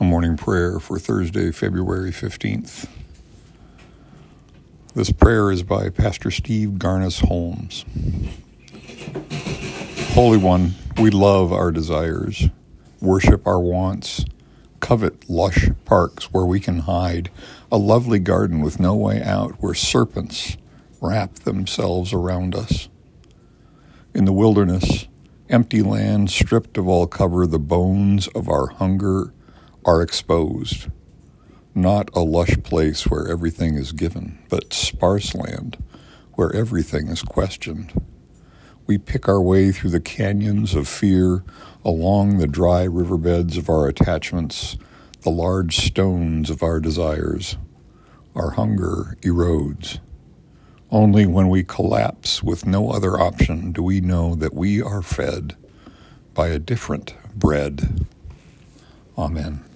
A morning prayer for Thursday, February 15th. This prayer is by Pastor Steve Garnaas Holmes. Holy One, we love our desires, worship our wants, covet lush parks where we can hide, a lovely garden with no way out where serpents wrap themselves around us. In the wilderness, empty land stripped of all cover, the bones of our hunger are exposed. Not a lush place where everything is given, but sparse land where everything is questioned. We pick our way through the canyons of fear, along the dry riverbeds of our attachments, the large stones of our desires. Our hunger erodes. Only when we collapse with no other option do we know that we are fed by a different bread. Amen.